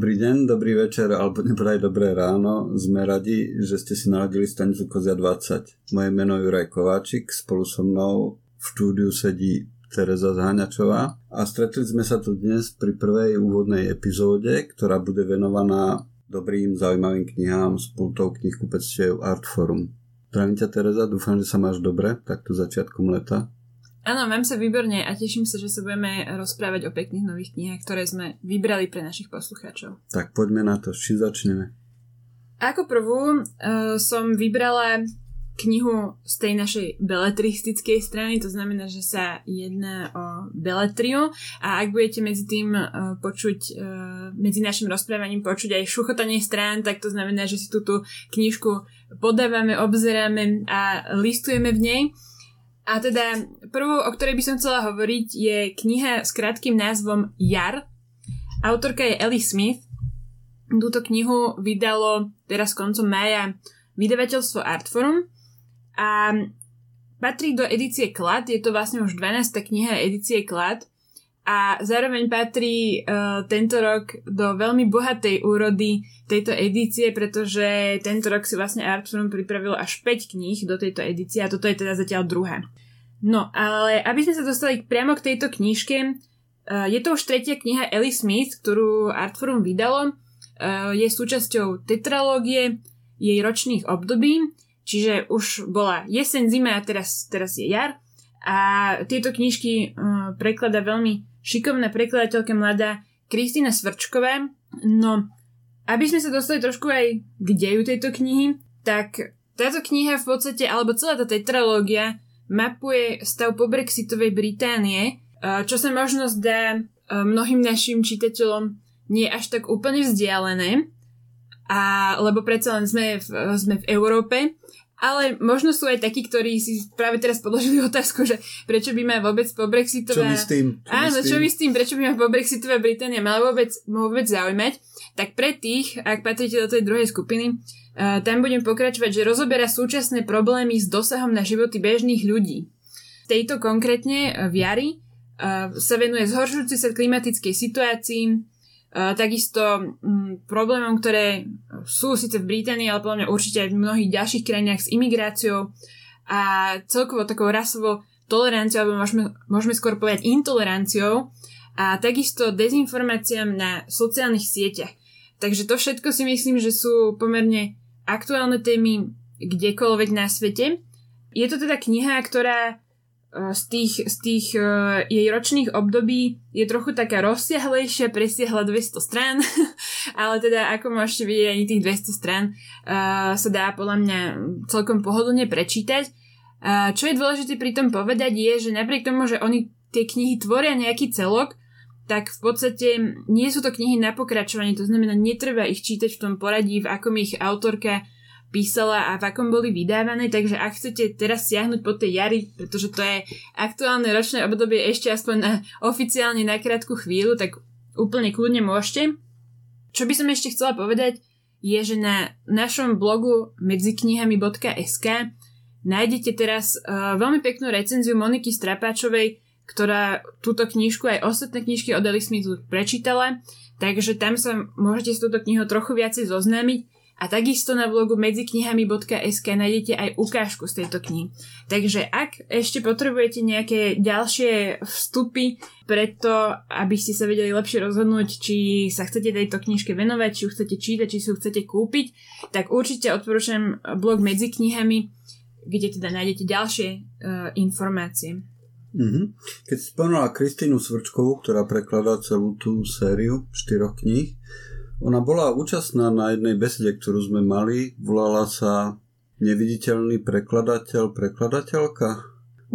Dobrý deň, dobrý večer, alebo nebodaj dobré ráno. Sme radi, že ste si naladili stanicu Kozia 20. Moje meno je Juraj Kováčik, spolu so mnou v štúdiu sedí Tereza Zháňačová a stretli sme sa tu dnes pri prvej úvodnej epizóde, ktorá bude venovaná dobrým, zaujímavým knihám s pultou knihkupectiev Artforum. Zdravím ťa Tereza, dúfam, že sa máš dobre, takto začiatkom leta. Áno, mám sa výborne a teším sa, že sa budeme rozprávať o pekných nových knihách, ktoré sme vybrali pre našich poslucháčov. Tak poďme na to, či začneme. Ako prvú uh, som vybrala knihu z tej našej beletristickej strany, to znamená, že sa jedná o beletriu a ak budete medzi tým uh, počuť, uh, medzi našim rozprávaním počuť aj šuchotanie strán, tak to znamená, že si túto knižku podávame, obzeráme a listujeme v nej. A teda prvú, o ktorej by som chcela hovoriť, je kniha s krátkým názvom Jar. Autorka je Ellie Smith. Túto knihu vydalo teraz koncom mája vydavateľstvo Artforum a patrí do edície Klad, je to vlastne už 12. kniha edície Klad a zároveň patrí uh, tento rok do veľmi bohatej úrody tejto edície, pretože tento rok si vlastne Artforum pripravilo až 5 kníh do tejto edície a toto je teda zatiaľ druhá. No, ale aby sme sa dostali priamo k tejto knižke, uh, je to už tretia kniha Ellie Smith, ktorú Artforum vydalo. Uh, je súčasťou tetralógie jej ročných období, čiže už bola jeseň, zima a teraz, teraz je jar. A tieto knižky uh, preklada veľmi šikovná prekladateľka mladá Kristýna Svrčková. No, aby sme sa dostali trošku aj k deju tejto knihy, tak táto kniha v podstate, alebo celá tá tetralógia mapuje stav po Brexitovej Británie, čo sa možno zdá mnohým našim čitateľom nie až tak úplne vzdialené, a, lebo predsa len sme v, sme v Európe, ale možno sú aj takí, ktorí si práve teraz položili otázku, že prečo by ma vôbec po Brexitová... Čo by s tým? Čo Áno, čo by s tým? Prečo by ma po Brexitová Británia mala vôbec, vôbec zaujímať? Tak pre tých, ak patríte do tej druhej skupiny, Uh, tam budem pokračovať, že rozoberá súčasné problémy s dosahom na životy bežných ľudí. Tejto konkrétne v jari uh, sa venuje zhoršujúcej sa klimatickej situácii, uh, takisto um, problémom, ktoré sú síce v Británii, ale podľa mňa určite aj v mnohých ďalších krajinách s imigráciou a celkovo takou rasovou toleranciou, alebo môžeme, môžeme skôr povedať intoleranciou a takisto dezinformáciám na sociálnych sieťach. Takže to všetko si myslím, že sú pomerne aktuálne témy kdekoľvek na svete. Je to teda kniha, ktorá z tých, z tých uh, jej ročných období je trochu taká rozsiahlejšia, presiahla 200 strán, ale teda ako môžete vidieť, ani tých 200 strán uh, sa dá podľa mňa celkom pohodlne prečítať. Uh, čo je dôležité pri tom povedať je, že napriek tomu, že oni tie knihy tvoria nejaký celok, tak v podstate nie sú to knihy na pokračovanie, to znamená, netreba ich čítať v tom poradí, v akom ich autorka písala a v akom boli vydávané, takže ak chcete teraz siahnuť po tej jari, pretože to je aktuálne ročné obdobie ešte aspoň na, oficiálne na krátku chvíľu, tak úplne kľudne môžete. Čo by som ešte chcela povedať, je, že na našom blogu medziknihami.sk nájdete teraz uh, veľmi peknú recenziu Moniky Strapáčovej, ktorá túto knižku aj ostatné knižky od Alice Smithu prečítala, takže tam sa môžete s touto knihou trochu viacej zoznámiť a takisto na blogu medziknihami.sk nájdete aj ukážku z tejto knihy. Takže ak ešte potrebujete nejaké ďalšie vstupy preto, aby ste sa vedeli lepšie rozhodnúť, či sa chcete tejto knižke venovať, či ju chcete čítať, či si ju chcete kúpiť, tak určite odporúčam blog medzi knihami, kde teda nájdete ďalšie uh, informácie. Mm-hmm. Keď si spomenula Kristínu Svrčkovú, ktorá prekladá celú tú sériu štyroch kníh, ona bola účastná na jednej besede, ktorú sme mali. Volala sa Neviditeľný prekladateľ, prekladateľka?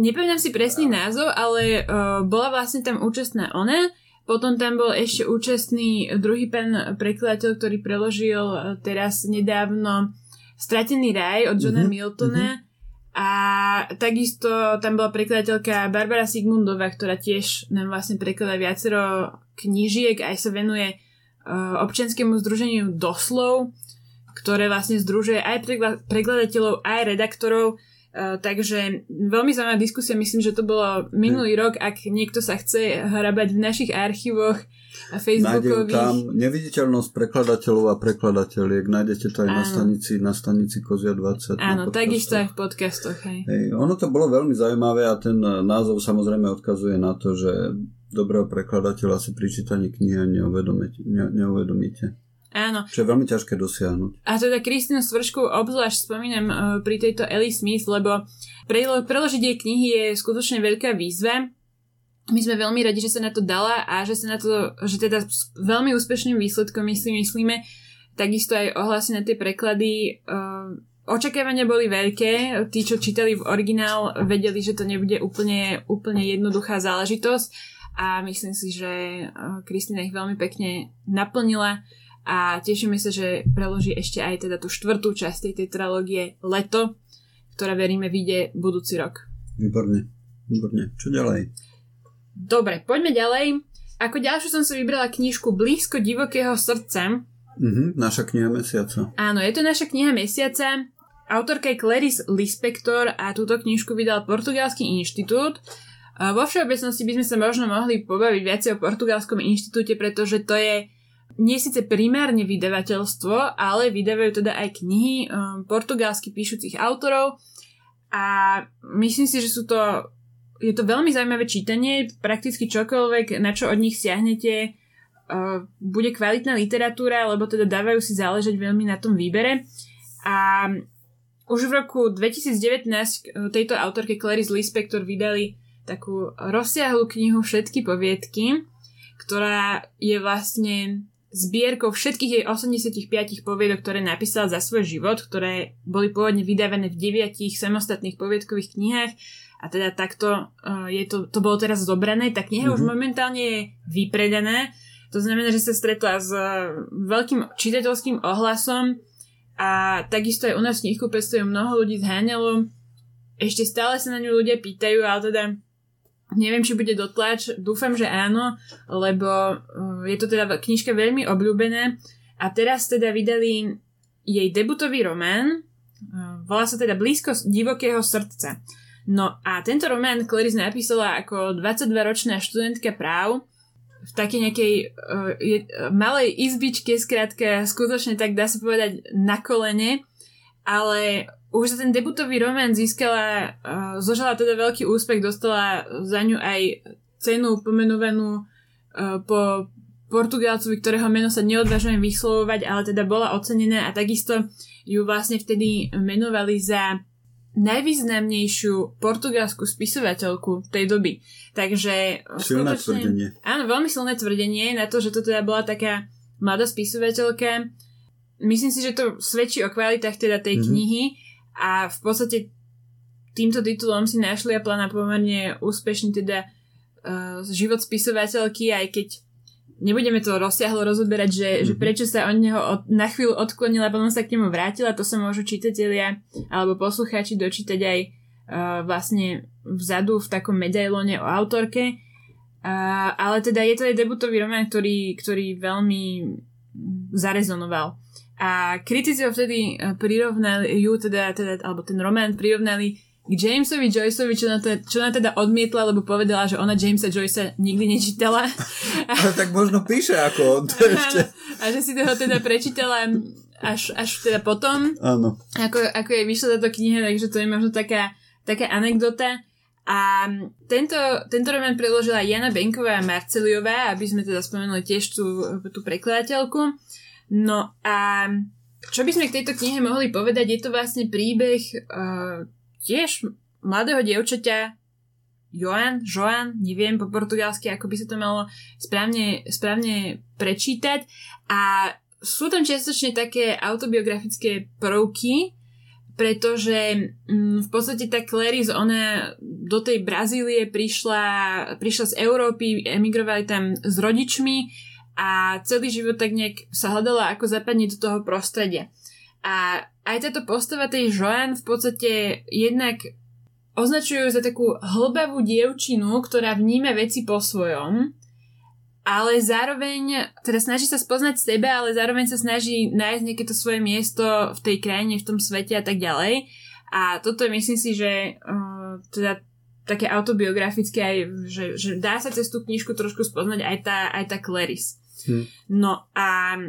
Nepamätám si presný názov, ale uh, bola vlastne tam účastná ona. Potom tam bol ešte účastný druhý pán prekladateľ, ktorý preložil uh, teraz nedávno Stratený raj od Johna mm-hmm. Miltona. Mm-hmm a takisto tam bola prekladateľka Barbara Sigmundová, ktorá tiež nám vlastne prekladá viacero knížiek, aj sa venuje občianskému združeniu Doslov, ktoré vlastne združuje aj prekladateľov, aj redaktorov. Uh, takže veľmi zaujímavá diskusia, myslím, že to bolo minulý rok, ak niekto sa chce hrabať v našich archívoch a Facebookových. tam neviditeľnosť prekladateľov a prekladateľiek. Nájdete to aj na stanici, na stanici Kozia 20. Áno, takisto aj v podcastoch. Hej. Hej, ono to bolo veľmi zaujímavé a ten názov samozrejme odkazuje na to, že dobrého prekladateľa si pri čítaní knihy. Ne, neuvedomíte. Áno. Čo je veľmi ťažké dosiahnuť. A teda Kristínu Svršku obzvlášť spomínam uh, pri tejto Ellie Smith, lebo prelo- preložiť jej knihy je skutočne veľká výzva. My sme veľmi radi, že sa na to dala a že sa na to, že teda s veľmi úspešným výsledkom my si myslíme, takisto aj ohlasy na tie preklady uh, Očakávania boli veľké, tí, čo čítali v originál, vedeli, že to nebude úplne, úplne jednoduchá záležitosť a myslím si, že Kristina ich veľmi pekne naplnila a tešíme sa, že preloží ešte aj teda tú štvrtú časť tej tetralógie Leto, ktorá veríme vyjde budúci rok. Výborne, výborne. Čo ďalej? Dobre, poďme ďalej. Ako ďalšiu som si vybrala knižku Blízko divokého srdca. Mhm, naša kniha mesiaca. Áno, je to naša kniha mesiaca. Autorka je Clarice Lispector a túto knižku vydal Portugalský inštitút. Vo všeobecnosti by sme sa možno mohli pobaviť viac o Portugalskom inštitúte, pretože to je nie síce primárne vydavateľstvo, ale vydávajú teda aj knihy um, portugalsky píšucich autorov a myslím si, že sú to je to veľmi zaujímavé čítanie, prakticky čokoľvek, na čo od nich siahnete, uh, bude kvalitná literatúra, lebo teda dávajú si záležať veľmi na tom výbere. A už v roku 2019 uh, tejto autorke Clarice Lispector vydali takú rozsiahlu knihu Všetky poviedky, ktorá je vlastne zbierkou všetkých jej 85 poviedok, ktoré napísala za svoj život, ktoré boli pôvodne vydávané v deviatich samostatných poviedkových knihách a teda takto uh, je to, to bolo teraz zobrané. Tá kniha mm-hmm. už mhm. momentálne je vypredaná, to znamená, že sa stretla s uh, veľkým čitateľským ohlasom a takisto aj u nás v knihkupectve mnoho ľudí zháňalo. Ešte stále sa na ňu ľudia pýtajú, ale teda Neviem, či bude dotlač, dúfam, že áno, lebo uh, je to teda knižka veľmi obľúbená a teraz teda vydali jej debutový román, uh, volá sa teda Blízko divokého srdca. No a tento román Clarice napísala ako 22-ročná študentka práv v takej nejakej uh, je, malej izbičke, skrátka skutočne tak dá sa povedať na kolene, ale už za ten debutový román získala, uh, zožala teda veľký úspech, dostala za ňu aj cenu pomenovanú uh, po Portugálcovi, ktorého meno sa neodvážujem vyslovovať, ale teda bola ocenená a takisto ju vlastne vtedy menovali za najvýznamnejšiu portugalskú spisovateľku tej doby. Takže... Silné tvrdenie. Áno, veľmi silné tvrdenie na to, že to teda bola taká mladá spisovateľka. Myslím si, že to svedčí o kvalitách teda tej mm-hmm. knihy a v podstate týmto titulom si našli a plana pomerne úspešný teda uh, život spisovateľky, aj keď nebudeme to rozsiahlo rozoberať, že, mm-hmm. že mhm. prečo sa od neho od, na chvíľu odklonila a potom sa k nemu vrátila, to sa môžu čitatelia alebo poslucháči dočítať aj uh, vlastne vzadu v takom medailóne o autorke. Uh, ale teda je to aj debutový román, ktorý, ktorý veľmi zarezonoval. A kritici ho vtedy eh, prirovnali ju, teda, teda, alebo ten román prirovnali k Jamesovi Joyceovi, čo na, to, čo na teda odmietla, lebo povedala, že ona Jamesa Joycea nikdy nečítala. Ale tak možno píše ako on to ešte. A že si toho teda prečítala až, až teda potom, Áno. Ako, ako je vyšla táto kniha, takže to je možno taká, taká anekdota. A tento, tento román preložila Jana Benková a Marceliová, aby sme teda spomenuli tiež tú, tú prekladateľku. No a čo by sme k tejto knihe mohli povedať, je to vlastne príbeh uh, tiež mladého dievčaťa Joan, Joan, neviem po portugalsky, ako by sa to malo správne, správne prečítať. A sú tam čiastočne také autobiografické prvky, pretože mm, v podstate tá Clarice, ona do tej Brazílie prišla, prišla z Európy, emigrovali tam s rodičmi a celý život tak nejak sa hľadala, ako zapadne do toho prostredia. A aj táto postava tej Joan v podstate jednak označujú za takú hlbavú dievčinu, ktorá vníma veci po svojom, ale zároveň, teda snaží sa spoznať seba, ale zároveň sa snaží nájsť nejaké to svoje miesto v tej krajine, v tom svete a tak ďalej. A toto myslím si, že uh, teda také autobiografické, aj, že, že dá sa cez tú knižku trošku spoznať aj tá, aj tá Clarice. Hmm. No a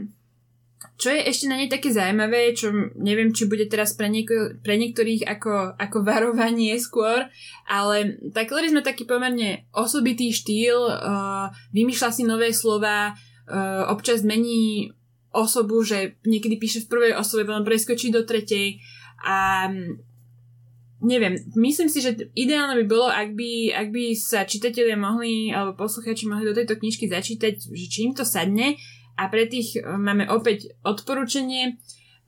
čo je ešte na nej také zaujímavé, čo neviem, či bude teraz pre, nieko, pre niektorých ako, ako varovanie skôr, ale tak má taký pomerne osobitý štýl, uh, vymýšľa si nové slova, uh, občas mení osobu, že niekedy píše v prvej osobe, potom preskočí do tretej a neviem, myslím si, že ideálne by bolo, ak by, ak by sa čitatelia mohli, alebo posluchači mohli do tejto knižky začítať, že či im to sadne a pre tých e, máme opäť odporúčanie.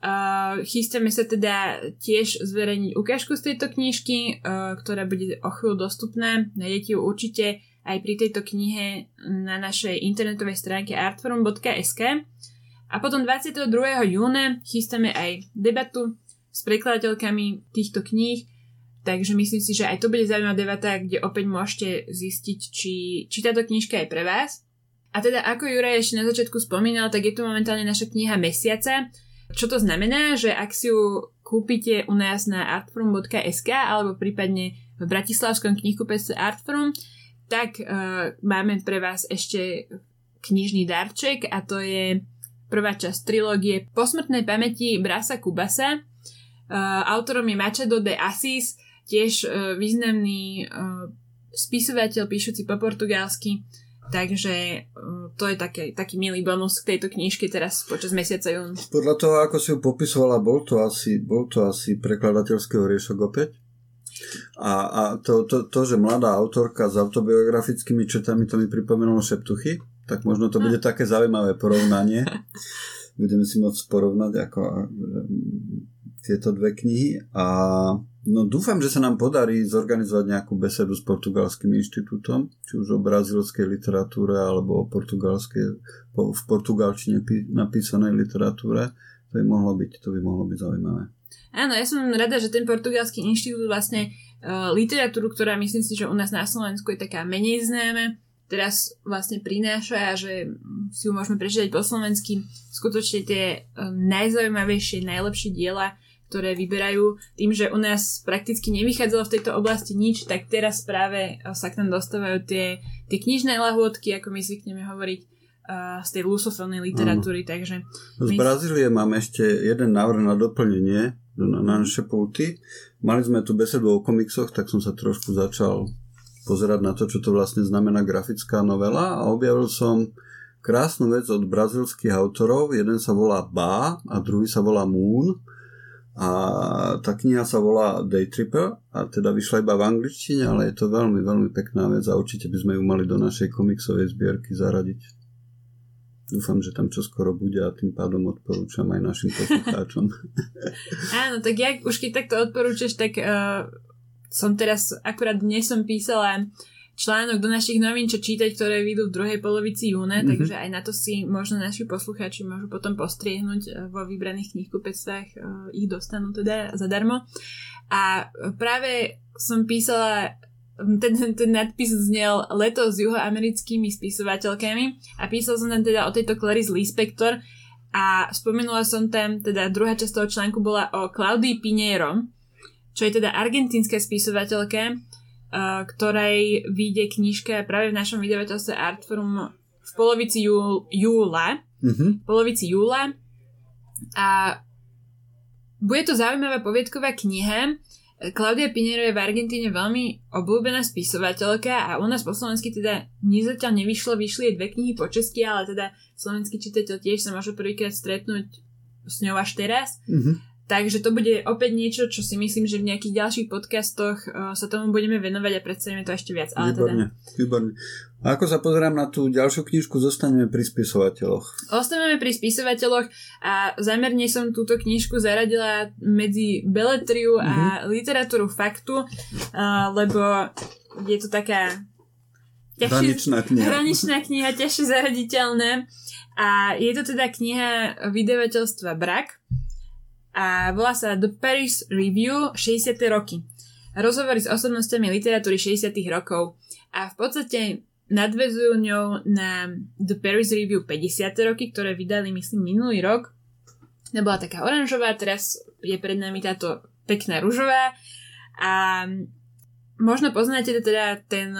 Uh, chystáme sa teda tiež zverejniť ukážku z tejto knižky, uh, ktorá bude o chvíľu dostupná. Nájdete ju určite aj pri tejto knihe na našej internetovej stránke artforum.sk. A potom 22. júna chystáme aj debatu s prekladateľkami týchto kníh Takže myslím si, že aj to bude zaujímavá debata, kde opäť môžete zistiť, či, či táto knižka je pre vás. A teda ako Juraj ešte na začiatku spomínal, tak je tu momentálne naša kniha mesiaca. Čo to znamená, že ak si ju kúpite u nás na artforum.sk alebo prípadne v Bratislavskom knihkupectve Artforum, tak uh, máme pre vás ešte knižný darček a to je prvá časť trilógie Posmrtnej pamäti Brasa Kubasa. Uh, autorom je Machado de Assis, tiež uh, významný uh, spisovateľ píšuci po portugalsky, takže uh, to je také, taký milý bonus k tejto knižke teraz počas mesiaca jún. Podľa toho, ako si ju popisovala, bol to asi, bol to asi prekladateľský oriešok opäť? A, a to, to, to, že mladá autorka s autobiografickými četami, to mi pripomenulo šeptuchy, tak možno to bude také zaujímavé porovnanie. Budeme si môcť porovnať ako tieto dve knihy a No dúfam, že sa nám podarí zorganizovať nejakú besedu s portugalským inštitútom, či už o brazilskej literatúre alebo o portugalskej, v portugalčine napísanej literatúre. To by mohlo byť, to by mohlo byť zaujímavé. Áno, ja som rada, že ten portugalský inštitút vlastne uh, literatúru, ktorá myslím si, že u nás na Slovensku je taká menej známa, teraz vlastne prináša a že si ju môžeme prečítať po slovensky. Skutočne tie uh, najzaujímavejšie, najlepšie diela ktoré vyberajú. Tým, že u nás prakticky nevychádzalo v tejto oblasti nič, tak teraz práve sa k nám dostávajú tie, tie knižné lahôdky, ako my zvykneme hovoriť, uh, z tej lusofilnej literatúry. Takže z my... Brazílie mám ešte jeden návrh na doplnenie na, na naše pulty. Mali sme tu besedu o komiksoch, tak som sa trošku začal pozerať na to, čo to vlastne znamená grafická novela a objavil som krásnu vec od brazilských autorov. Jeden sa volá Ba a druhý sa volá Moon a tá kniha sa volá Day Tripper a teda vyšla iba v angličtine, ale je to veľmi, veľmi pekná vec a určite by sme ju mali do našej komiksovej zbierky zaradiť. Dúfam, že tam čo skoro bude a tým pádom odporúčam aj našim poslucháčom. Áno, tak ja už keď takto odporúčaš, tak uh, som teraz, akurát dnes som písala článok do našich novín, čo čítať, ktoré vyjdú v druhej polovici júna, mm-hmm. takže aj na to si možno naši poslucháči môžu potom postriehnúť eh, vo vybraných knihkupectvách, eh, ich dostanú teda zadarmo. A práve som písala ten, ten, ten nadpis znel Leto s juhoamerickými spisovateľkami a písal som tam teda o tejto Clarice Lispector a spomenula som tam, teda druhá časť toho článku bola o Claudii Pinheiro, čo je teda argentínska spisovateľka, ktorej vyjde knižka práve v našom vydavateľstve Artforum v polovici jú, júla. Mm-hmm. V polovici júla. A bude to zaujímavá poviedková kniha. Klaudia Pinero je v Argentíne veľmi obľúbená spisovateľka a u nás po slovensky teda nezatiaľ nevyšlo, vyšli jej dve knihy po česky, ale teda slovenský čitateľ tiež sa môže prvýkrát stretnúť s ňou až teraz. Mm-hmm. Takže to bude opäť niečo, čo si myslím, že v nejakých ďalších podcastoch uh, sa tomu budeme venovať a predstavíme to ešte viac. Ale výborne, teda... výborne. A ako sa pozerám na tú ďalšiu knižku, zostaneme pri spisovateľoch. Ostaneme pri spisovateľoch a zámerne som túto knižku zaradila medzi beletriu mm-hmm. a mhm. literatúru faktu, uh, lebo je to taká ťažšie, hraničná kniha. hraničná kniha, ťažšie zaraditeľné. A je to teda kniha vydavateľstva Brak a volá sa The Paris Review 60. roky. Rozhovory s osobnostiami literatúry 60. rokov a v podstate nadvezujú ňou na The Paris Review 50. roky, ktoré vydali myslím minulý rok. To bola taká oranžová, teraz je pred nami táto pekná ružová a možno poznáte teda ten,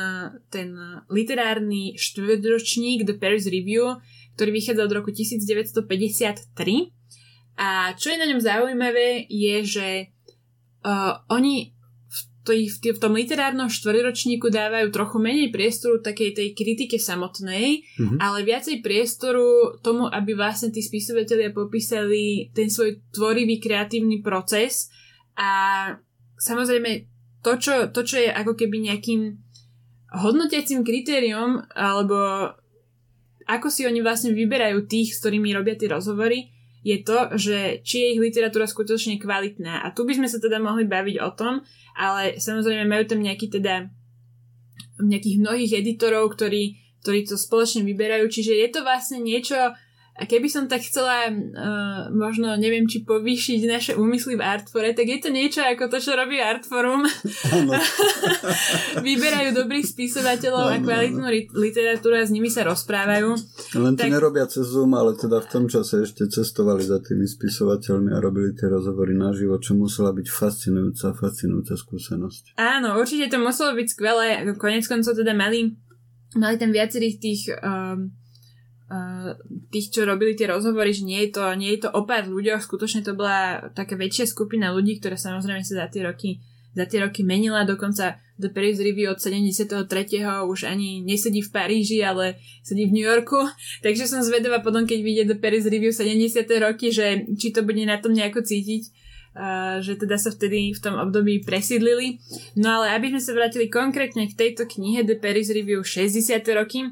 ten literárny štvrťročník The Paris Review, ktorý vychádza od roku 1953. A čo je na ňom zaujímavé, je, že uh, oni v, v, v tom literárnom štvrťročníku dávajú trochu menej priestoru takej tej kritike samotnej, mm-hmm. ale viacej priestoru tomu, aby vlastne tí spisovateľia popísali ten svoj tvorivý kreatívny proces a samozrejme to, čo, to, čo je ako keby nejakým hodnotiacím kritériom, alebo ako si oni vlastne vyberajú tých, s ktorými robia tie rozhovory, je to, že či je ich literatúra skutočne kvalitná. A tu by sme sa teda mohli baviť o tom, ale samozrejme majú tam nejaký teda nejakých mnohých editorov, ktorí, ktorí to spoločne vyberajú, čiže je to vlastne niečo, a keby som tak chcela uh, možno, neviem, či povýšiť naše úmysly v Artfore, tak je to niečo ako to, čo robí Artforum. Vyberajú dobrých spisovateľov a kvalitnú literatúru a s nimi sa rozprávajú. Len to tak... nerobia cez Zoom, ale teda v tom čase ešte cestovali za tými spisovateľmi a robili tie rozhovory naživo, čo musela byť fascinujúca, fascinujúca skúsenosť. Áno, určite to muselo byť skvelé. Konec koncov teda mali, mali tam viacerých tých um, tých, čo robili tie rozhovory, že nie je to, nie je to o pár ľuďoch, skutočne to bola taká väčšia skupina ľudí, ktorá samozrejme sa za tie roky za tie roky menila, dokonca The Paris Review od 73. už ani nesedí v Paríži, ale sedí v New Yorku, takže som zvedavá potom, keď vyjde The Paris Review 70. roky, že či to bude na tom nejako cítiť, uh, že teda sa vtedy v tom období presídlili. No ale aby sme sa vrátili konkrétne k tejto knihe The Paris Review 60. roky,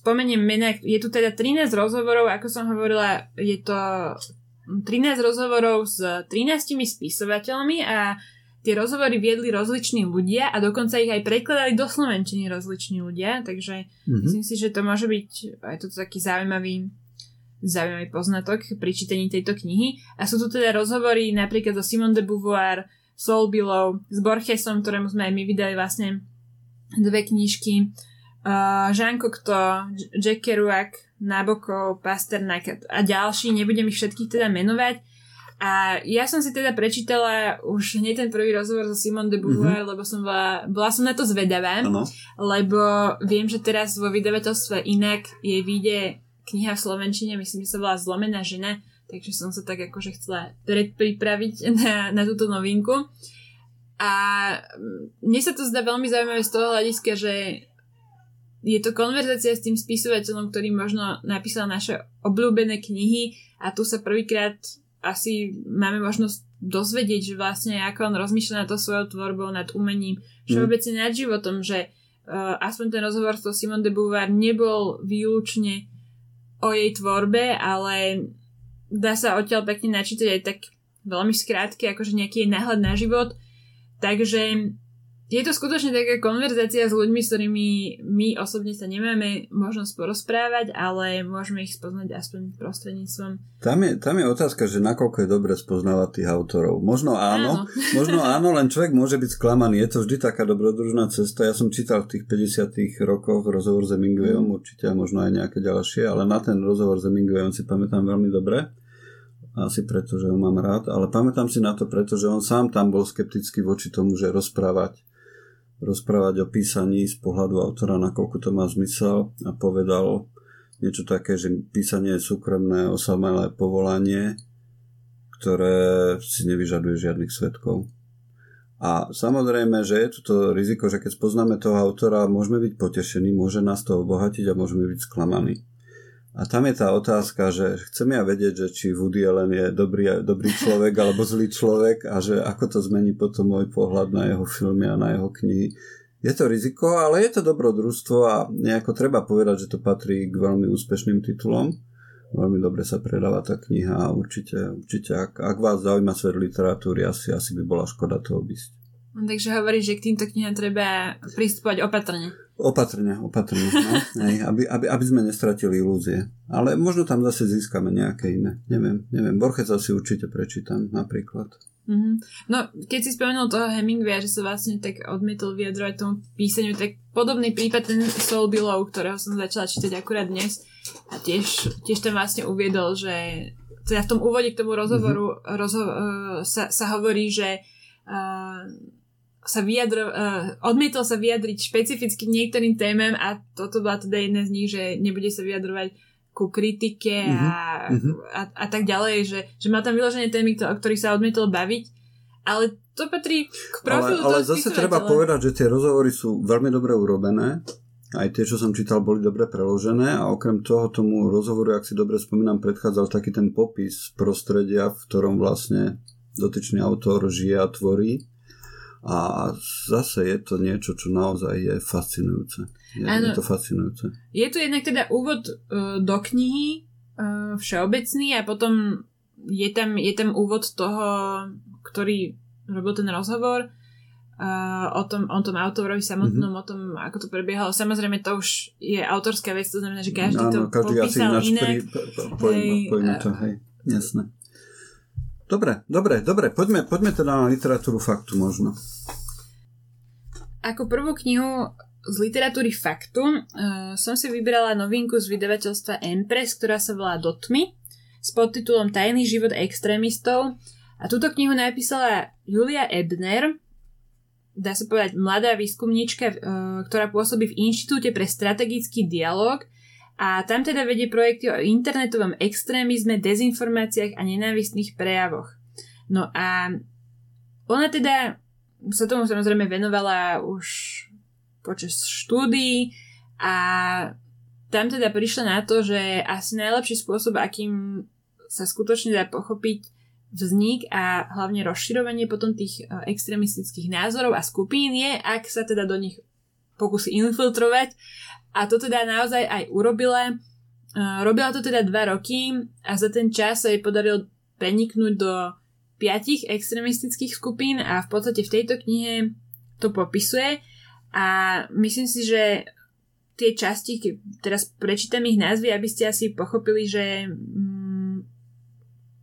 spomeniem mena, je tu teda 13 rozhovorov, ako som hovorila, je to 13 rozhovorov s 13 spisovateľmi a tie rozhovory viedli rozliční ľudia a dokonca ich aj prekladali do slovenčiny rozliční ľudia, takže mm-hmm. myslím si, že to môže byť aj to taký zaujímavý zaujímavý poznatok pri čítaní tejto knihy. A sú tu teda rozhovory napríklad so Simone de Beauvoir, Saul Below, s Borgesom, ktorému sme aj my vydali vlastne dve knižky uh, Jean Cocteau, Jack Kerouac, Nabokov, Pasternak a ďalší, nebudem ich všetkých teda menovať. A ja som si teda prečítala už hneď ten prvý rozhovor so Simon de Beauvoir, mm-hmm. lebo som bola, bola som na to zvedavá, ano. lebo viem, že teraz vo vydavateľstve inak jej vyjde kniha v Slovenčine, myslím, že sa volá Zlomená žena, takže som sa tak akože chcela predpripraviť na, na túto novinku. A mne sa to zdá veľmi zaujímavé z toho hľadiska, že je to konverzácia s tým spisovateľom, ktorý možno napísal naše obľúbené knihy a tu sa prvýkrát asi máme možnosť dozvedieť, že vlastne ako on rozmýšľa nad to svojou tvorbou, nad umením, všeobecne mm. nad životom, že uh, aspoň ten rozhovor s Simone de Beauvoir nebol výlučne o jej tvorbe, ale dá sa odtiaľ pekne načítať aj tak veľmi skrátky, akože nejaký náhľad na život. Takže je to skutočne taká konverzácia s ľuďmi, s ktorými my osobne sa nemáme možnosť porozprávať, ale môžeme ich spoznať aspoň prostredníctvom. Tam je, tam je otázka, že nakoľko je dobre spoznávať tých autorov. Možno áno, áno. možno áno, len človek môže byť sklamaný. Je to vždy taká dobrodružná cesta. Ja som čítal v tých 50 rokoch rozhovor s Hemingwayom, mm. určite a možno aj nejaké ďalšie, ale na ten rozhovor s Hemingwayom si pamätám veľmi dobre asi preto, že ho mám rád, ale pamätám si na to, pretože on sám tam bol skeptický voči tomu, že rozprávať rozprávať o písaní z pohľadu autora, nakoľko to má zmysel a povedal niečo také, že písanie je súkromné osamelé povolanie, ktoré si nevyžaduje žiadnych svetkov. A samozrejme, že je tu to riziko, že keď spoznáme toho autora, môžeme byť potešení, môže nás to obohatiť a môžeme byť sklamaní. A tam je tá otázka, že chcem ja vedieť, že či Woody Allen je dobrý, dobrý človek alebo zlý človek a že ako to zmení potom môj pohľad na jeho filmy a na jeho knihy. Je to riziko, ale je to dobrodružstvo a nejako treba povedať, že to patrí k veľmi úspešným titulom. Veľmi dobre sa predáva tá kniha a určite, určite ak, ak vás zaujíma svet literatúry, asi, asi by bola škoda to obísť. No, takže hovoríš, že k týmto knihám treba pristupovať opatrne. Opatrne, opatrne, no, hej, aby, aby, aby sme nestratili ilúzie. Ale možno tam zase získame nejaké iné. Neviem, neviem. Borchesa si určite prečítam napríklad. Mm-hmm. No, keď si spomenul toho Hemingwaya, že sa vlastne tak odmietol vyjadrovať tomu písaniu, tak podobný prípad ten Soul Below, ktorého som začala čítať akurát dnes a tiež, tiež tam vlastne uviedol, že teda v tom úvode k tomu rozhovoru mm-hmm. rozho- uh, sa, sa hovorí, že uh, sa vyjadro, uh, odmietol sa vyjadriť špecificky k niektorým témam a toto bola teda jedna z nich, že nebude sa vyjadrovať ku kritike a, mm-hmm. a, a tak ďalej, že, že má tam vyložené témy, o ktorých sa odmietol baviť, ale to patrí k profilu Ale, ale zase treba povedať, že tie rozhovory sú veľmi dobre urobené, aj tie, čo som čítal, boli dobre preložené a okrem toho tomu rozhovoru, ak si dobre spomínam, predchádzal taký ten popis prostredia, v ktorom vlastne dotyčný autor žije a tvorí a zase je to niečo, čo naozaj je fascinujúce. Je, je to fascinujúce. Je tu jednak teda úvod uh, do knihy uh, všeobecný a potom je tam, je tam úvod toho, ktorý robil ten rozhovor uh, o, tom, o tom autorovi samotnom, mm-hmm. o tom, ako to prebiehalo. Samozrejme, to už je autorská vec, to znamená, že každý to každý popísal asi inak. Pri, hej, pojme to, hej, jasné. Dobre, dobre, dobre, poďme, poďme teda na literatúru faktu možno. Ako prvú knihu z literatúry faktu uh, som si vybrala novinku z vydavateľstva Empress, ktorá sa volá Dotmy s podtitulom Tajný život extrémistov. A túto knihu napísala Julia Ebner, dá sa povedať mladá výskumníčka, uh, ktorá pôsobí v Inštitúte pre strategický dialog a tam teda vedie projekty o internetovom extrémizme, dezinformáciách a nenávistných prejavoch. No a ona teda sa tomu samozrejme venovala už počas štúdií a tam teda prišla na to, že asi najlepší spôsob, akým sa skutočne dá pochopiť vznik a hlavne rozširovanie potom tých e, extrémistických názorov a skupín je, ak sa teda do nich pokusí infiltrovať a to teda naozaj aj urobila. Robila to teda dva roky a za ten čas sa jej podarilo preniknúť do piatich extremistických skupín a v podstate v tejto knihe to popisuje a myslím si, že tie časti, keď teraz prečítam ich názvy, aby ste asi pochopili, že mm,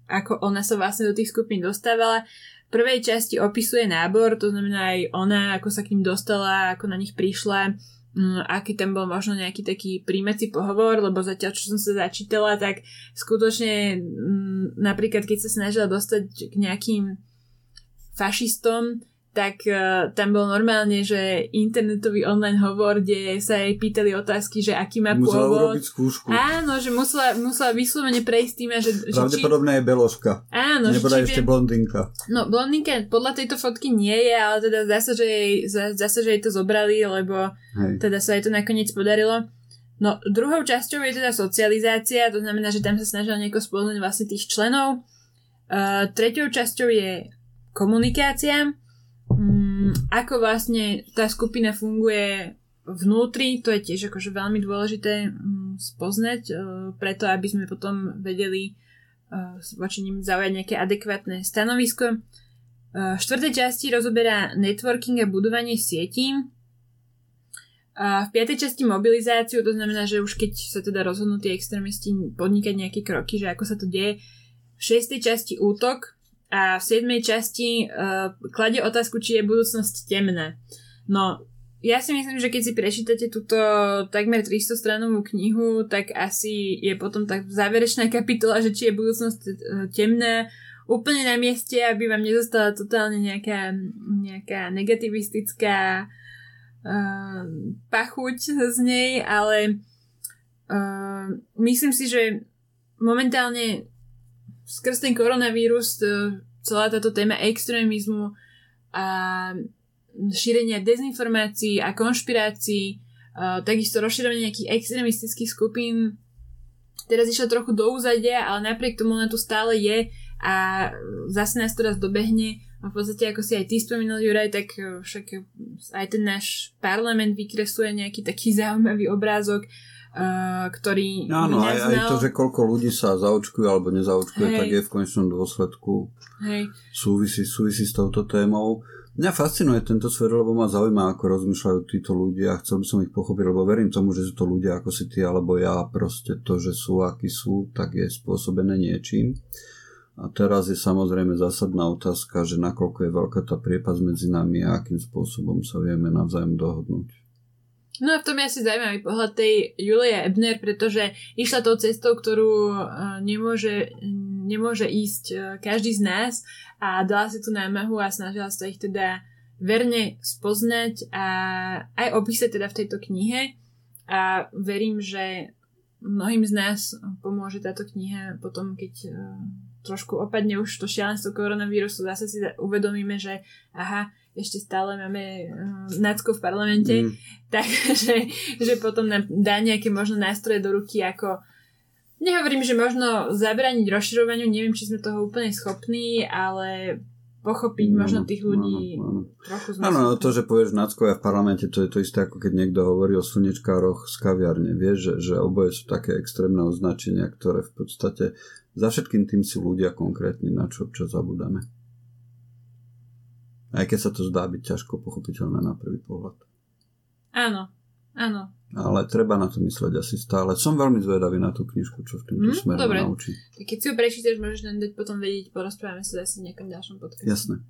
ako ona sa vlastne do tých skupín dostávala. V prvej časti opisuje nábor, to znamená aj ona, ako sa k ním dostala, ako na nich prišla, aký tam bol možno nejaký taký príjmeci pohovor, lebo zatiaľ, čo som sa začítala, tak skutočne mm, napríklad, keď sa snažila dostať k nejakým fašistom, tak uh, tam bol normálne, že internetový online hovor, kde sa jej pýtali otázky, že aký má musela pôvod. urobiť skúšku. Áno, že musela, musela vyslovene prejsť tým, že... Pravdepodobne či... je beložka. Áno. Nebola ešte viem... blondinka. No, blondinka podľa tejto fotky nie je, ale teda zdá sa, že jej, zdá sa, že jej to zobrali, lebo Hej. teda sa jej to nakoniec podarilo. No, druhou časťou je teda socializácia, to znamená, že tam sa snažila nejako spoznať vlastne tých členov. Uh, treťou časťou je komunikácia, ako vlastne tá skupina funguje vnútri, to je tiež akože veľmi dôležité mm, spoznať, uh, preto aby sme potom vedeli uh, voči ním zaujať nejaké adekvátne stanovisko. Uh, v štvrtej časti rozoberá networking a budovanie sietí. V piatej časti mobilizáciu, to znamená, že už keď sa teda rozhodnú tie extrémisti podnikať nejaké kroky, že ako sa to deje. V šiestej časti útok, a v 7. časti uh, kladie otázku, či je budúcnosť temná. No, ja si myslím, že keď si prečítate túto takmer 300 stranovú knihu, tak asi je potom tak záverečná kapitola, že či je budúcnosť uh, temná úplne na mieste, aby vám nezostala totálne nejaká, nejaká negativistická uh, pachuť z nej, ale uh, myslím si, že momentálne skrz ten koronavírus e, celá táto téma extrémizmu a šírenia dezinformácií a konšpirácií, a takisto rozširovanie nejakých extrémistických skupín. Teraz išla trochu do úzadia, ale napriek tomu ona tu stále je a zase nás to raz dobehne. A v podstate ako si aj ty spomínal Juraj, tak e, však aj ten náš parlament vykresuje nejaký taký zaujímavý obrázok Uh, ktorý Áno, aj, aj to, že koľko ľudí sa zaočkuje alebo nezaočkuje, Hej. tak je v konečnom dôsledku Hej. Súvisí, súvisí s touto témou. Mňa fascinuje tento svet, lebo ma zaujíma, ako rozmýšľajú títo ľudia a chcel by som ich pochopiť, lebo verím tomu, že sú to ľudia ako si ty alebo ja. Proste to, že sú akí sú, tak je spôsobené niečím. A teraz je samozrejme zásadná otázka, že nakoľko je veľká tá priepas medzi nami a akým spôsobom sa vieme navzájom dohodnúť. No a v tom je asi zaujímavý pohľad tej Julia Ebner, pretože išla tou cestou, ktorú uh, nemôže, nemôže ísť uh, každý z nás a dala si tú námahu a snažila sa ich teda verne spoznať a aj opísať teda v tejto knihe. A verím, že mnohým z nás pomôže táto kniha potom, keď uh, trošku opadne už to šialenstvo koronavírusu, zase si uvedomíme, že aha, ešte stále máme uh, nácko v parlamente, mm. takže že potom nám dá nejaké možno nástroje do ruky, ako nehovorím, že možno zabraniť rozširovaniu, neviem, či sme toho úplne schopní, ale pochopiť no, možno tých ľudí no, no. trochu Áno, no, to, že povieš náckovia v parlamente, to je to isté, ako keď niekto hovorí o slnečkároch z kaviarne. Vieš, že, že oboje sú také extrémne označenia, ktoré v podstate za všetkým tým sú ľudia konkrétni, na čo čo zabudáme. Aj keď sa to zdá byť ťažko pochopiteľné na prvý pohľad. Áno, áno. Ale treba na to mysleť asi stále. Som veľmi zvedavý na tú knižku, čo v tomto mm, smere dobre. naučí. Tak keď si ju prečítaš, môžeš nám dať potom vedieť, porozprávame sa zase v nejakom ďalšom podcaste. Jasné.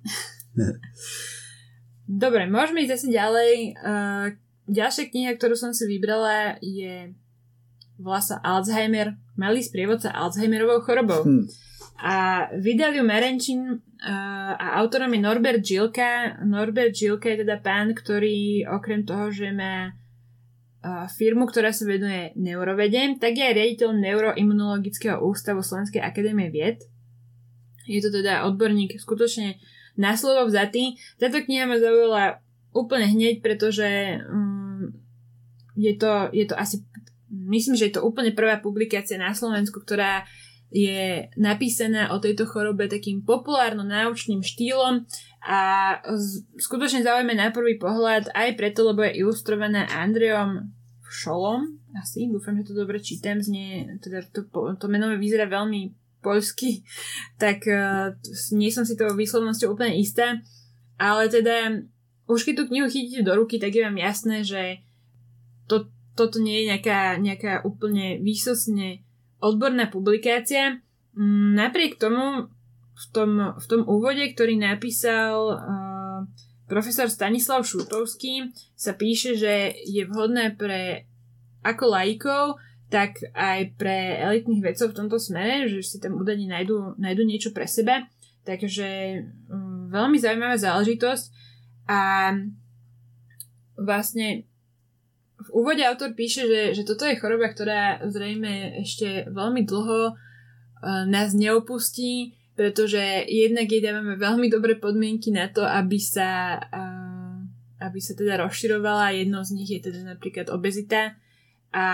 dobre, môžeme ísť zase ďalej. Uh, ďalšia kniha, ktorú som si vybrala je volá sa Alzheimer, malý sprievodca Alzheimerovou chorobou. Hm. A vydal ju Merenčin uh, a autorom je Norbert Žilka. Norbert Žilka je teda pán, ktorý okrem toho, že má firmu, ktorá sa venuje neurovede, tak je aj riaditeľ Neuroimunologického ústavu Slovenskej akadémie vied. Je to teda odborník skutočne na slovo vzatý. Táto kniha ma zaujala úplne hneď, pretože um, je, to, je to asi, myslím, že je to úplne prvá publikácia na Slovensku, ktorá je napísaná o tejto chorobe takým populárno-náučným štýlom a skutočne zaujíma na prvý pohľad aj preto, lebo je ilustrovaná Andreom Šolom, asi, dúfam, že to dobre čítam, znie, teda to, to meno vyzerá veľmi poľsky, tak uh, nie som si to výslovnosťou úplne istá, ale teda už keď tú knihu chytíte do ruky, tak je vám jasné, že to, toto nie je nejaká, nejaká úplne výsosne odborná publikácia. Mm, napriek tomu v tom, v tom úvode, ktorý napísal uh, profesor Stanislav Šutovský, sa píše, že je vhodné pre ako laikov, tak aj pre elitných vedcov v tomto smere, že si tam údajne nájdu, nájdu niečo pre seba. Takže um, veľmi zaujímavá záležitosť a vlastne v úvode autor píše, že, že toto je choroba, ktorá zrejme ešte veľmi dlho uh, nás neopustí, pretože jednak jej dávame veľmi dobré podmienky na to, aby sa, uh, aby sa teda rozširovala. Jednou z nich je teda napríklad obezita a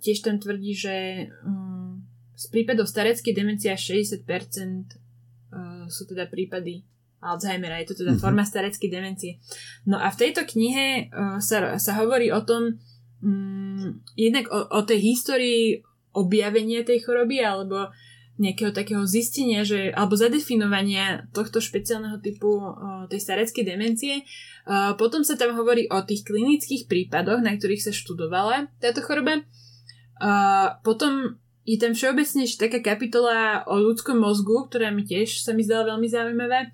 tiež tam tvrdí, že um, z prípadov stareckej demencie 60% uh, sú teda prípady Alzheimera, je to teda mm-hmm. forma stareckej demencie. No a v tejto knihe uh, sa, sa hovorí o tom, um, jednak o, o tej histórii objavenia tej choroby, alebo nejakého takého zistenia, že, alebo zadefinovania tohto špeciálneho typu uh, tej stareckej demencie. Uh, potom sa tam hovorí o tých klinických prípadoch, na ktorých sa študovala táto choroba. Uh, potom je tam všeobecne taká kapitola o ľudskom mozgu, ktorá mi tiež sa mi zdala veľmi zaujímavá.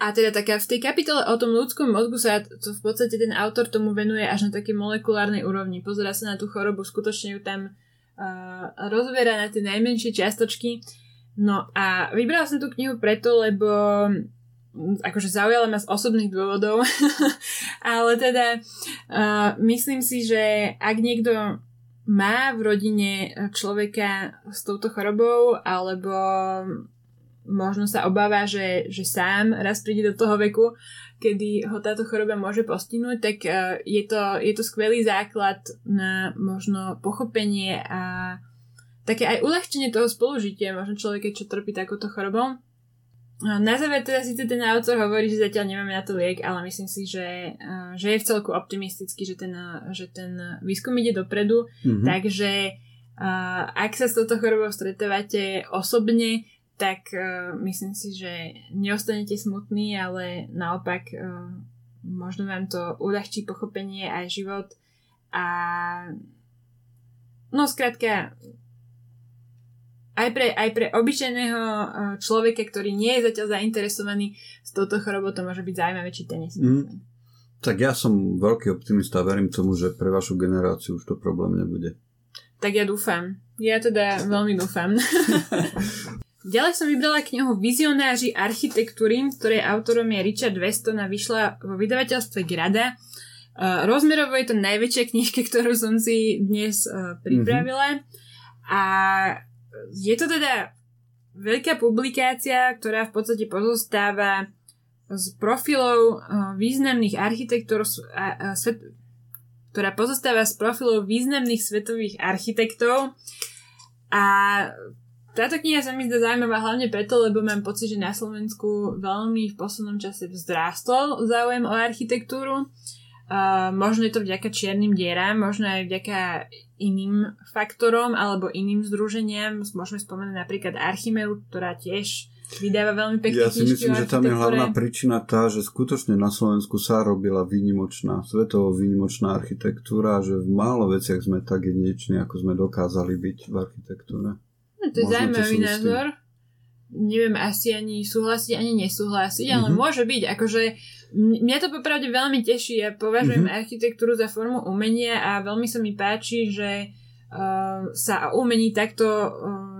A teda taká v tej kapitole o tom ľudskom mozgu sa to v podstate ten autor tomu venuje až na také molekulárnej úrovni. Pozera sa na tú chorobu, skutočne ju tam uh, rozviera na tie najmenšie čiastočky. No a vybrala som tú knihu preto, lebo akože zaujala ma z osobných dôvodov, ale teda uh, myslím si, že ak niekto má v rodine človeka s touto chorobou alebo možno sa obáva, že, že sám raz príde do toho veku, kedy ho táto choroba môže postihnúť, tak uh, je, to, je to skvelý základ na možno pochopenie a také aj uľahčenie toho spolužitia možno človeka, čo trpí takouto chorobou. Na záver teda síce ten autor hovorí, že zatiaľ nemáme na to liek, ale myslím si, že, uh, že je v celku optimistický, že ten, že ten výskum ide dopredu, mm-hmm. takže uh, ak sa s touto chorobou stretávate osobne, tak uh, myslím si, že neostanete smutní, ale naopak uh, možno vám to uľahčí pochopenie aj život a no skrátka aj pre, aj pre obyčajného uh, človeka, ktorý nie je zatiaľ zainteresovaný s touto chorobou, to môže byť zaujímavé čítanie. Mm. Tak ja som veľký optimista a verím tomu, že pre vašu generáciu už to problém nebude. Tak ja dúfam. Ja teda veľmi dúfam. Ďalej som vybrala knihu Vizionáři architektúry, ktorej autorom je Richard Weston a vyšla vo vydavateľstve Grada. Uh, rozmerovo je to najväčšia knižka, ktorú som si dnes uh, pripravila. Mm-hmm. A je to teda veľká publikácia, ktorá v podstate pozostáva z profilov uh, významných architektov, svet, ktorá pozostáva z profilov významných svetových architektov. A táto kniha sa mi zdá zaujímavá hlavne preto, lebo mám pocit, že na Slovensku veľmi v poslednom čase vzrástol záujem o architektúru. Uh, možno je to vďaka čiernym dieram, možno aj vďaka iným faktorom alebo iným združeniam. Môžeme spomenúť napríklad Archimeru, ktorá tiež vydáva veľmi pekné Ja si myslím, že tam je hlavná príčina tá, že skutočne na Slovensku sa robila výnimočná, svetovo výnimočná architektúra že v málo veciach sme tak jedinečne, ako sme dokázali byť v architektúre. No, to je Možno zaujímavý to názor. Neviem asi ani súhlasiť, ani nesúhlasiť, mm-hmm. ale mhm. môže byť. Akože mňa to popravde veľmi teší. Ja považujem mm-hmm. architektúru za formu umenia a veľmi sa mi páči, že uh, sa umení takto uh,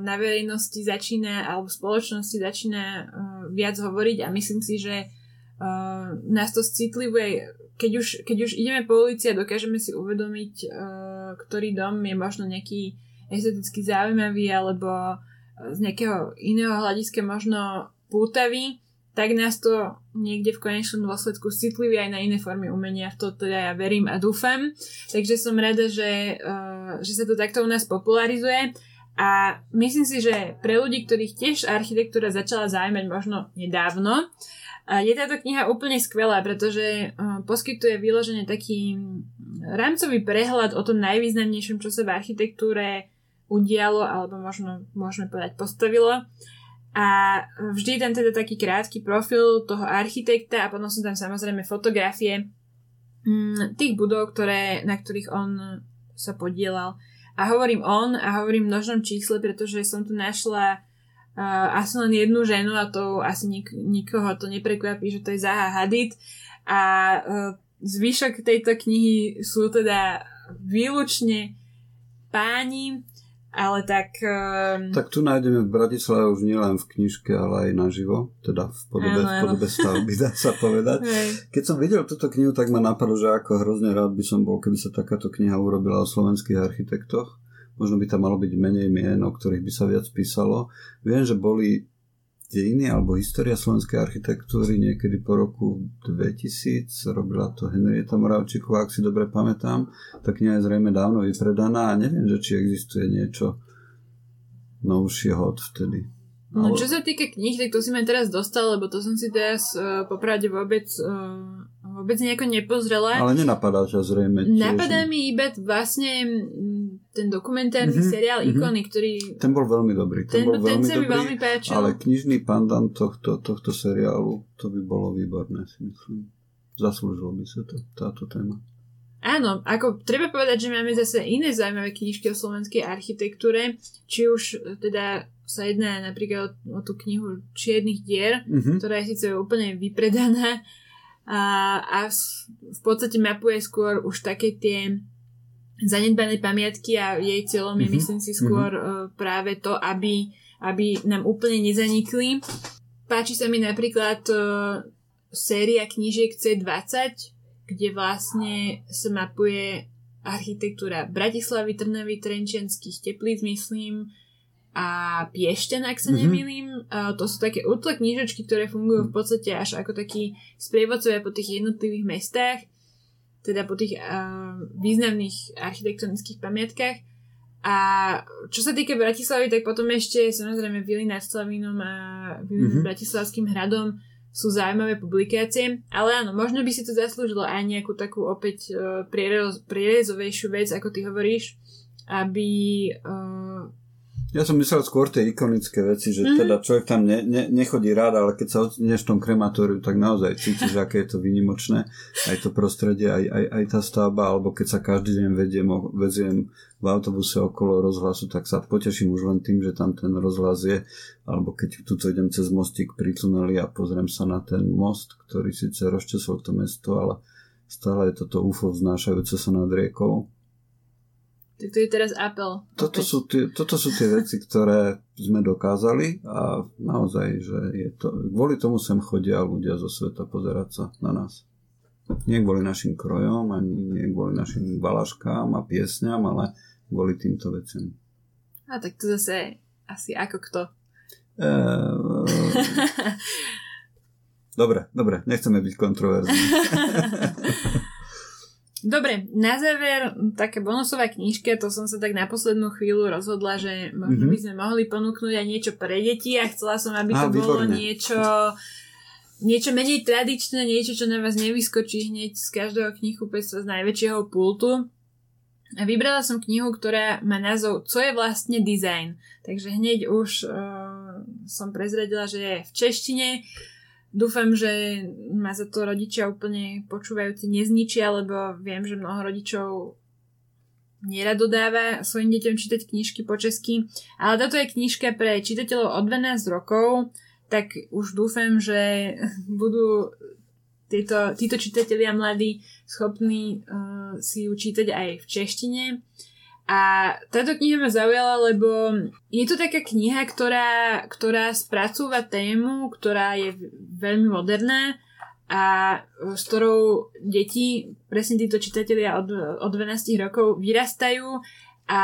na verejnosti začína, alebo v spoločnosti začína uh, viac hovoriť a myslím si, že uh, nás to citlivuje. Keď už, keď už ideme po ulici a dokážeme si uvedomiť, uh, ktorý dom je možno nejaký esteticky zaujímavý alebo e, z nejakého iného hľadiska možno pútavý, tak nás to niekde v konečnom dôsledku citlivý aj na iné formy umenia. V to teda ja verím a dúfam. Takže som rada, že, uh, že sa to takto u nás popularizuje. A myslím si, že pre ľudí, ktorých tiež architektúra začala zaujímať možno nedávno, je táto kniha úplne skvelá, pretože uh, poskytuje vyloženie taký rámcový prehľad o tom najvýznamnejšom, čo sa v architektúre udialo, alebo možno môžeme povedať postavilo. A vždy tam teda taký krátky profil toho architekta a potom sú tam samozrejme fotografie mm, tých budov, ktoré, na ktorých on sa podielal. A hovorím on a hovorím v množnom čísle, pretože som tu našla uh, asi len jednu ženu a to asi nik- nikoho to neprekvapí, že to je Zaha Hadid. A uh, zvyšok tejto knihy sú teda výlučne páni, ale tak... Um... Tak tu nájdeme v Bratislave už nielen v knižke, ale aj naživo, teda v podobe, v podobe stavby, dá sa povedať. Keď som videl túto knihu, tak ma napadlo, že ako hrozne rád by som bol, keby sa takáto kniha urobila o slovenských architektoch. Možno by tam malo byť menej mien, o ktorých by sa viac písalo. Viem, že boli dejiny alebo história slovenskej architektúry niekedy po roku 2000 robila to Henrieta Moravčíková, ak si dobre pamätám. Tá kniha je zrejme dávno vypredaná a neviem, že či existuje niečo novšieho odvtedy. No, čo sa týka kníh, tak to si ma teraz dostal, lebo to som si teraz uh, popravde vôbec, uh, vôbec nejako nepozrela. Ale nenapadá ťa zrejme. Tiež. Napadá mi iba vlastne ten dokumentárny mm-hmm, seriál mm-hmm. Ikony, ktorý... Ten bol veľmi dobrý. Ten, ten, bol ten veľmi sa dobrý, mi veľmi páčil. Ale knižný pandant tohto, tohto seriálu, to by bolo výborné, si myslím. Zaslúžilo by sa to, táto téma. Áno, ako treba povedať, že máme zase iné zaujímavé knižky o slovenskej architektúre, či už teda sa jedná napríklad o, o tú knihu Čiernych dier, mm-hmm. ktorá je síce úplne vypredaná a, a v podstate mapuje skôr už také tie zanedbané pamiatky a jej cieľom je, mm-hmm. myslím si, skôr mm-hmm. práve to, aby, aby nám úplne nezanikli. Páči sa mi napríklad uh, séria knížiek C20, kde vlastne sa mapuje architektúra Bratislavy, Trnavy, Trenčianských teplíc, myslím, a Piešťan, ak sa mhm. nemýlim. Mm-hmm. to sú také útle knižočky, ktoré fungujú v podstate až ako takí sprievodcovia po tých jednotlivých mestách, teda po tých uh, významných architektonických pamiatkách. A čo sa týka Bratislavy, tak potom ešte samozrejme Vily nad Slavínom a Vily mm-hmm. Bratislavským hradom sú zaujímavé publikácie, ale áno, možno by si to zaslúžilo aj nejakú takú opäť uh, prierezovejšiu vec, ako ty hovoríš, aby uh, ja som myslel skôr tie ikonické veci, že mm-hmm. teda človek tam ne, ne, nechodí rád, ale keď sa odneš v tom krematóriu, tak naozaj cítiš, aké je to vynimočné. Aj to prostredie, aj, aj, aj tá stavba, alebo keď sa každý deň vediem, veziem v autobuse okolo rozhlasu, tak sa poteším už len tým, že tam ten rozhlas je. Alebo keď tuto idem cez mostík pri tuneli a pozriem sa na ten most, ktorý síce rozčesol to mesto, ale stále je toto UFO vznášajúce sa nad riekou Tak to je teraz apel. Toto sú, tie, toto sú tie veci, ktoré sme dokázali a naozaj, že je to, kvôli tomu sem chodia ľudia zo sveta pozerať sa na nás. Nie kvôli našim krojom, ani nie kvôli našim balaškám a piesňam, ale kvôli týmto veciam. A tak to zase asi ako kto. E, dobre, dobre, nechceme byť kontroverzní. Dobre, na záver taká bonusová knižka, to som sa tak na poslednú chvíľu rozhodla, že možno mm-hmm. by sme mohli ponúknuť aj niečo pre deti a chcela som, aby to Á, bolo niečo niečo menej tradičné, niečo, čo na vás nevyskočí hneď z každého knihkupectva z najväčšieho pultu. A vybrala som knihu, ktorá má názov Co je vlastne design. Takže hneď už uh, som prezradila, že je v češtine. Dúfam, že ma za to rodičia úplne počúvajúci nezničia, lebo viem, že mnoho rodičov nerado dáva svojim deťom čítať knižky po česky. Ale toto je knižka pre čitateľov od 12 rokov, tak už dúfam, že budú títo, títo čitatelia mladí schopní uh, si ju čítať aj v češtine. A táto kniha ma zaujala, lebo je to taká kniha, ktorá, ktorá spracúva tému, ktorá je veľmi moderná a s ktorou deti, presne títo čitatelia od, od 12 rokov vyrastajú. A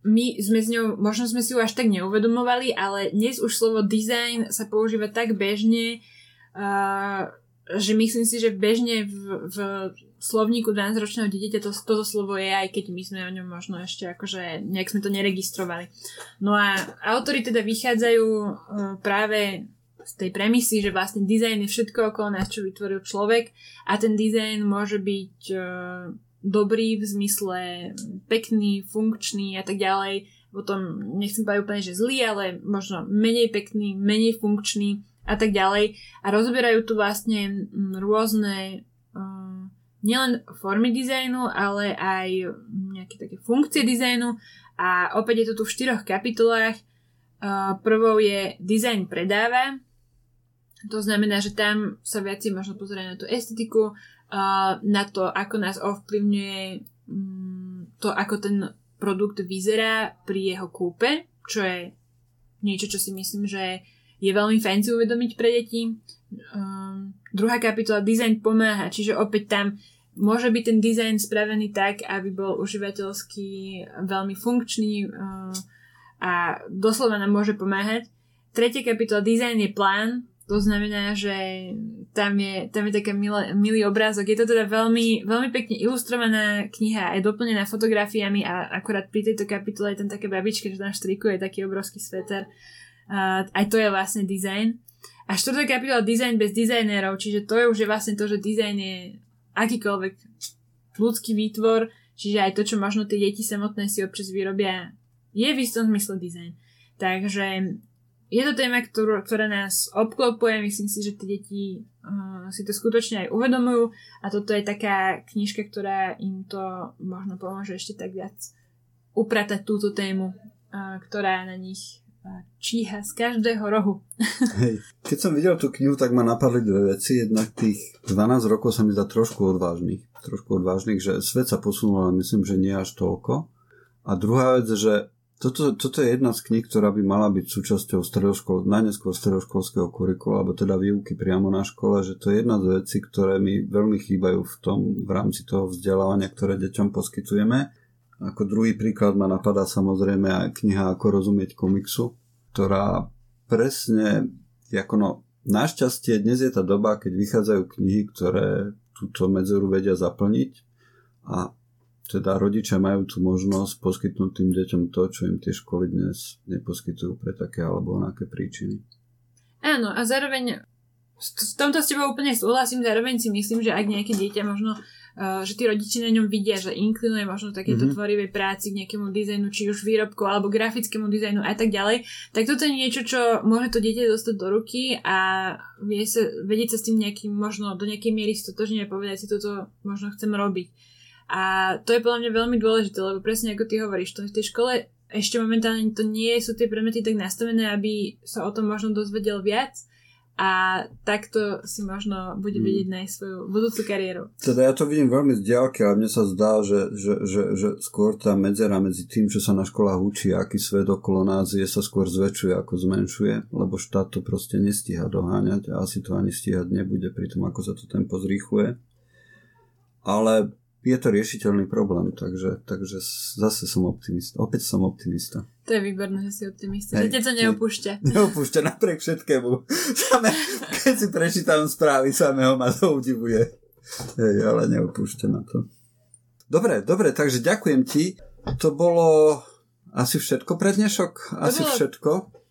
my sme s ňou, možno sme si ju až tak neuvedomovali, ale dnes už slovo design sa používa tak bežne, uh, že myslím si, že bežne v, v slovníku 12-ročného dieťaťa to, toto slovo je, aj keď my sme o ňom možno ešte akože nejak sme to neregistrovali. No a autory teda vychádzajú uh, práve z tej premisy, že vlastne dizajn je všetko okolo nás, čo vytvoril človek a ten dizajn môže byť uh, dobrý v zmysle pekný, funkčný a tak ďalej. Potom nechcem povedať úplne, že zlý, ale možno menej pekný, menej funkčný a tak ďalej. A rozoberajú tu vlastne rôzne nielen formy dizajnu, ale aj nejaké také funkcie dizajnu a opäť je to tu v štyroch kapitolách. Prvou je dizajn predáva, to znamená, že tam sa viac možno pozerať na tú estetiku, na to, ako nás ovplyvňuje mm, to, ako ten produkt vyzerá pri jeho kúpe, čo je niečo, čo si myslím, že je veľmi fajn uvedomiť pre deti. Um, druhá kapitola, design pomáha, čiže opäť tam môže byť ten dizajn spravený tak, aby bol užívateľský veľmi funkčný uh, a doslova nám môže pomáhať. Tretia kapitola, dizajn je plán, to znamená, že tam je, tam je taký milý, obrázok. Je to teda veľmi, veľmi pekne ilustrovaná kniha, aj doplnená fotografiami a akorát pri tejto kapitole je tam také babička, že tam štrikuje taký obrovský sveter. Uh, aj to je vlastne dizajn. A štvrtá kapitola dizajn bez dizajnérov, čiže to je už je vlastne to, že dizajn je akýkoľvek ľudský výtvor, čiže aj to, čo možno tie deti samotné si občas vyrobia, je v istom zmysle dizajn. Takže je to téma, ktorú, ktorá nás obklopuje, myslím si, že tie deti uh, si to skutočne aj uvedomujú a toto je taká knižka, ktorá im to možno pomôže ešte tak viac upratať túto tému, uh, ktorá na nich číha z každého rohu. Hej. Keď som videl tú knihu, tak ma napadli dve veci. Jednak tých 12 rokov sa mi zdá trošku odvážnych. Trošku odvážnych, že svet sa posunul, ale myslím, že nie až toľko. A druhá vec, že toto, toto je jedna z kníh, ktorá by mala byť súčasťou stredoškol, najneskôr stredoškolského kurikula, alebo teda výuky priamo na škole, že to je jedna z vecí, ktoré mi veľmi chýbajú v tom, v rámci toho vzdelávania, ktoré deťom poskytujeme. Ako druhý príklad ma napadá samozrejme aj kniha Ako rozumieť komiksu, ktorá presne, ako no, našťastie dnes je tá doba, keď vychádzajú knihy, ktoré túto medzeru vedia zaplniť a teda rodičia majú tu možnosť poskytnúť tým deťom to, čo im tie školy dnes neposkytujú pre také alebo onaké príčiny. Áno, a zároveň v tomto s tebou úplne súhlasím, zároveň si myslím, že ak nejaké dieťa možno že tí rodiči na ňom vidia, že inklinuje možno takéto mm-hmm. tvorivej práci k nejakému dizajnu, či už výrobku alebo grafickému dizajnu a tak ďalej, tak toto je niečo, čo môže to dieťa dostať do ruky a vie sa, vedieť sa s tým nejakým možno do nejakej miery stotožne a povedať si toto možno chcem robiť. A to je podľa mňa veľmi dôležité, lebo presne ako ty hovoríš, to v tej škole ešte momentálne to nie sú tie predmety tak nastavené, aby sa o tom možno dozvedel viac a takto si možno bude hmm. vidieť nájsť svoju budúcu kariéru. Teda ja to vidím veľmi z diaľky, ale mne sa zdá, že, že, že, že skôr tá medzera medzi tým, čo sa na školách učí, aký svet okolo nás je, sa skôr zväčšuje ako zmenšuje, lebo štát to proste nestíha doháňať a asi to ani stíhať nebude pri tom, ako sa to tempo zrýchluje. Ale je to riešiteľný problém, takže, takže zase som optimista. Opäť som optimista. To je výborné, že si optimista, Hej, že ťa to neopúšťa. Neopúšťa napriek všetkému. Same, keď si prečítam správy, samého ma to udivuje. Hej, ale neopúšťa na to. Dobre, dobre, takže ďakujem ti. To bolo asi všetko pre dnešok? Asi bolo... všetko?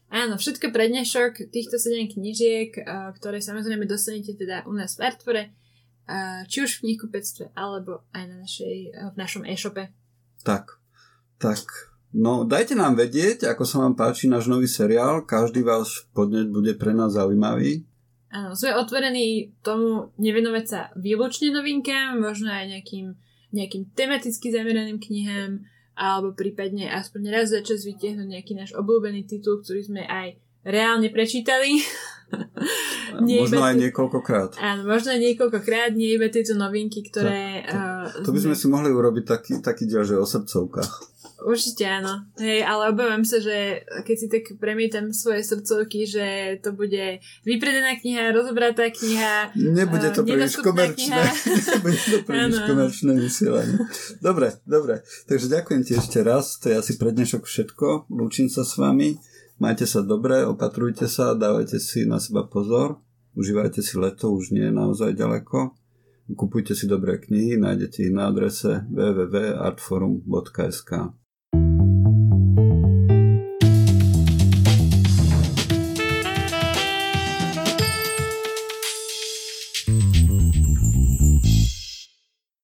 Áno, všetko pre dnešok. Týchto 7 knižiek, ktoré samozrejme dostanete teda u nás v Artvore či už v knihkupectve, alebo aj na našej, v našom e-shope. Tak, tak. No, dajte nám vedieť, ako sa vám páči náš nový seriál. Každý váš podnet bude pre nás zaujímavý. Áno, sme otvorení tomu nevenovať sa výlučne novinkám, možno aj nejakým, nejakým tematicky zameraným knihám, alebo prípadne aspoň raz za čas vytiahnuť nejaký náš obľúbený titul, ktorý sme aj reálne prečítali. nie možno aj niekoľkokrát. Áno, možno aj niekoľkokrát, nie iba tieto novinky, ktoré... To, to, to by sme si mohli urobiť taký, taký diel, že o srdcovkách. Určite áno. Hej, ale obávam sa, že keď si tak premietam svoje srdcovky, že to bude vypredená kniha, rozobratá kniha. Nebude to príliš komerčné. Nebude to príliš komerčné vysielanie. Dobre, dobre. Takže ďakujem ti ešte raz. To je asi pre dnešok všetko. Lúčim sa s vami. Majte sa dobre, opatrujte sa, dávajte si na seba pozor, užívajte si leto, už nie je naozaj ďaleko. Kupujte si dobré knihy, nájdete ich na adrese www.artforum.sk.